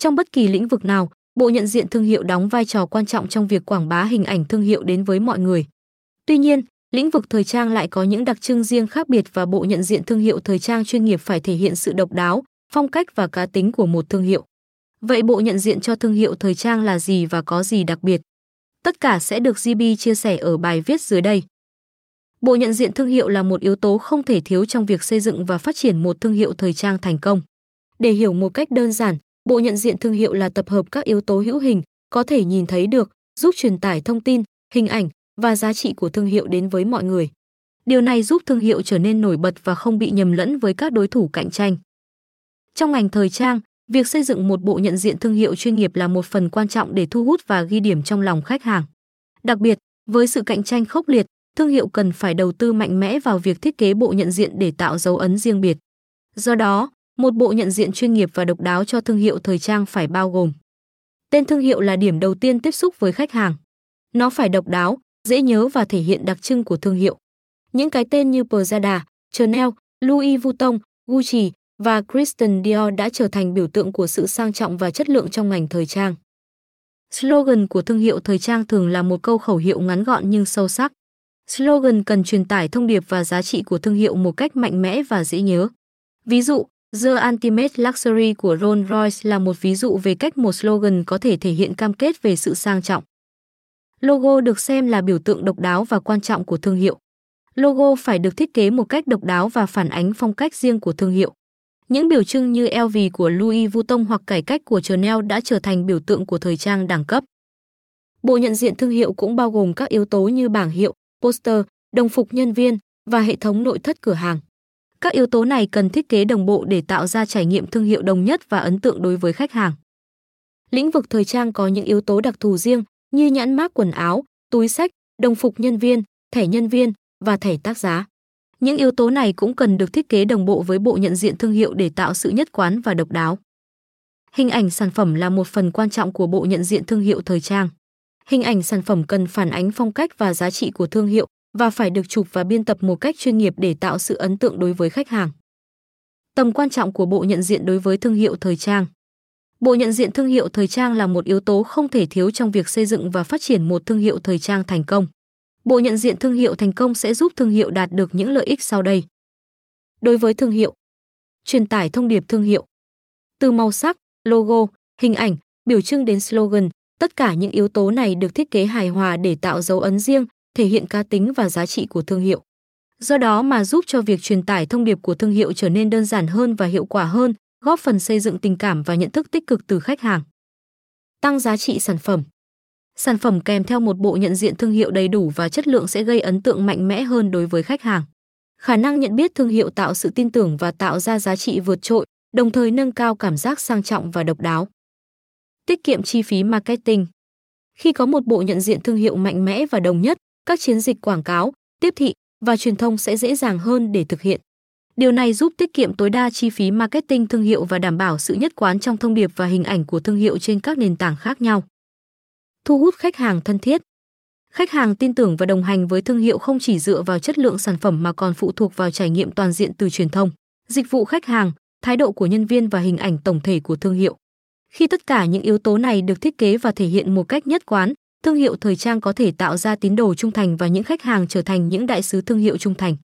Trong bất kỳ lĩnh vực nào, bộ nhận diện thương hiệu đóng vai trò quan trọng trong việc quảng bá hình ảnh thương hiệu đến với mọi người. Tuy nhiên, lĩnh vực thời trang lại có những đặc trưng riêng khác biệt và bộ nhận diện thương hiệu thời trang chuyên nghiệp phải thể hiện sự độc đáo, phong cách và cá tính của một thương hiệu. Vậy bộ nhận diện cho thương hiệu thời trang là gì và có gì đặc biệt? Tất cả sẽ được GB chia sẻ ở bài viết dưới đây. Bộ nhận diện thương hiệu là một yếu tố không thể thiếu trong việc xây dựng và phát triển một thương hiệu thời trang thành công. Để hiểu một cách đơn giản, bộ nhận diện thương hiệu là tập hợp các yếu tố hữu hình, có thể nhìn thấy được, giúp truyền tải thông tin, hình ảnh và giá trị của thương hiệu đến với mọi người. Điều này giúp thương hiệu trở nên nổi bật và không bị nhầm lẫn với các đối thủ cạnh tranh. Trong ngành thời trang, việc xây dựng một bộ nhận diện thương hiệu chuyên nghiệp là một phần quan trọng để thu hút và ghi điểm trong lòng khách hàng. Đặc biệt, với sự cạnh tranh khốc liệt, thương hiệu cần phải đầu tư mạnh mẽ vào việc thiết kế bộ nhận diện để tạo dấu ấn riêng biệt. Do đó, một bộ nhận diện chuyên nghiệp và độc đáo cho thương hiệu thời trang phải bao gồm Tên thương hiệu là điểm đầu tiên tiếp xúc với khách hàng. Nó phải độc đáo, dễ nhớ và thể hiện đặc trưng của thương hiệu. Những cái tên như Prada, Chanel, Louis Vuitton, Gucci và Christian Dior đã trở thành biểu tượng của sự sang trọng và chất lượng trong ngành thời trang. Slogan của thương hiệu thời trang thường là một câu khẩu hiệu ngắn gọn nhưng sâu sắc. Slogan cần truyền tải thông điệp và giá trị của thương hiệu một cách mạnh mẽ và dễ nhớ. Ví dụ, The Ultimate Luxury của Rolls-Royce là một ví dụ về cách một slogan có thể thể hiện cam kết về sự sang trọng. Logo được xem là biểu tượng độc đáo và quan trọng của thương hiệu. Logo phải được thiết kế một cách độc đáo và phản ánh phong cách riêng của thương hiệu. Những biểu trưng như LV của Louis Vuitton hoặc cải cách của Chanel đã trở thành biểu tượng của thời trang đẳng cấp. Bộ nhận diện thương hiệu cũng bao gồm các yếu tố như bảng hiệu, poster, đồng phục nhân viên và hệ thống nội thất cửa hàng. Các yếu tố này cần thiết kế đồng bộ để tạo ra trải nghiệm thương hiệu đồng nhất và ấn tượng đối với khách hàng. Lĩnh vực thời trang có những yếu tố đặc thù riêng như nhãn mác quần áo, túi sách, đồng phục nhân viên, thẻ nhân viên và thẻ tác giá. Những yếu tố này cũng cần được thiết kế đồng bộ với bộ nhận diện thương hiệu để tạo sự nhất quán và độc đáo. Hình ảnh sản phẩm là một phần quan trọng của bộ nhận diện thương hiệu thời trang. Hình ảnh sản phẩm cần phản ánh phong cách và giá trị của thương hiệu và phải được chụp và biên tập một cách chuyên nghiệp để tạo sự ấn tượng đối với khách hàng. Tầm quan trọng của bộ nhận diện đối với thương hiệu thời trang. Bộ nhận diện thương hiệu thời trang là một yếu tố không thể thiếu trong việc xây dựng và phát triển một thương hiệu thời trang thành công. Bộ nhận diện thương hiệu thành công sẽ giúp thương hiệu đạt được những lợi ích sau đây. Đối với thương hiệu, truyền tải thông điệp thương hiệu. Từ màu sắc, logo, hình ảnh, biểu trưng đến slogan, tất cả những yếu tố này được thiết kế hài hòa để tạo dấu ấn riêng, thể hiện cá tính và giá trị của thương hiệu. Do đó mà giúp cho việc truyền tải thông điệp của thương hiệu trở nên đơn giản hơn và hiệu quả hơn, góp phần xây dựng tình cảm và nhận thức tích cực từ khách hàng. Tăng giá trị sản phẩm. Sản phẩm kèm theo một bộ nhận diện thương hiệu đầy đủ và chất lượng sẽ gây ấn tượng mạnh mẽ hơn đối với khách hàng. Khả năng nhận biết thương hiệu tạo sự tin tưởng và tạo ra giá trị vượt trội, đồng thời nâng cao cảm giác sang trọng và độc đáo. Tiết kiệm chi phí marketing. Khi có một bộ nhận diện thương hiệu mạnh mẽ và đồng nhất, các chiến dịch quảng cáo, tiếp thị và truyền thông sẽ dễ dàng hơn để thực hiện. Điều này giúp tiết kiệm tối đa chi phí marketing thương hiệu và đảm bảo sự nhất quán trong thông điệp và hình ảnh của thương hiệu trên các nền tảng khác nhau. Thu hút khách hàng thân thiết. Khách hàng tin tưởng và đồng hành với thương hiệu không chỉ dựa vào chất lượng sản phẩm mà còn phụ thuộc vào trải nghiệm toàn diện từ truyền thông, dịch vụ khách hàng, thái độ của nhân viên và hình ảnh tổng thể của thương hiệu. Khi tất cả những yếu tố này được thiết kế và thể hiện một cách nhất quán, thương hiệu thời trang có thể tạo ra tín đồ trung thành và những khách hàng trở thành những đại sứ thương hiệu trung thành.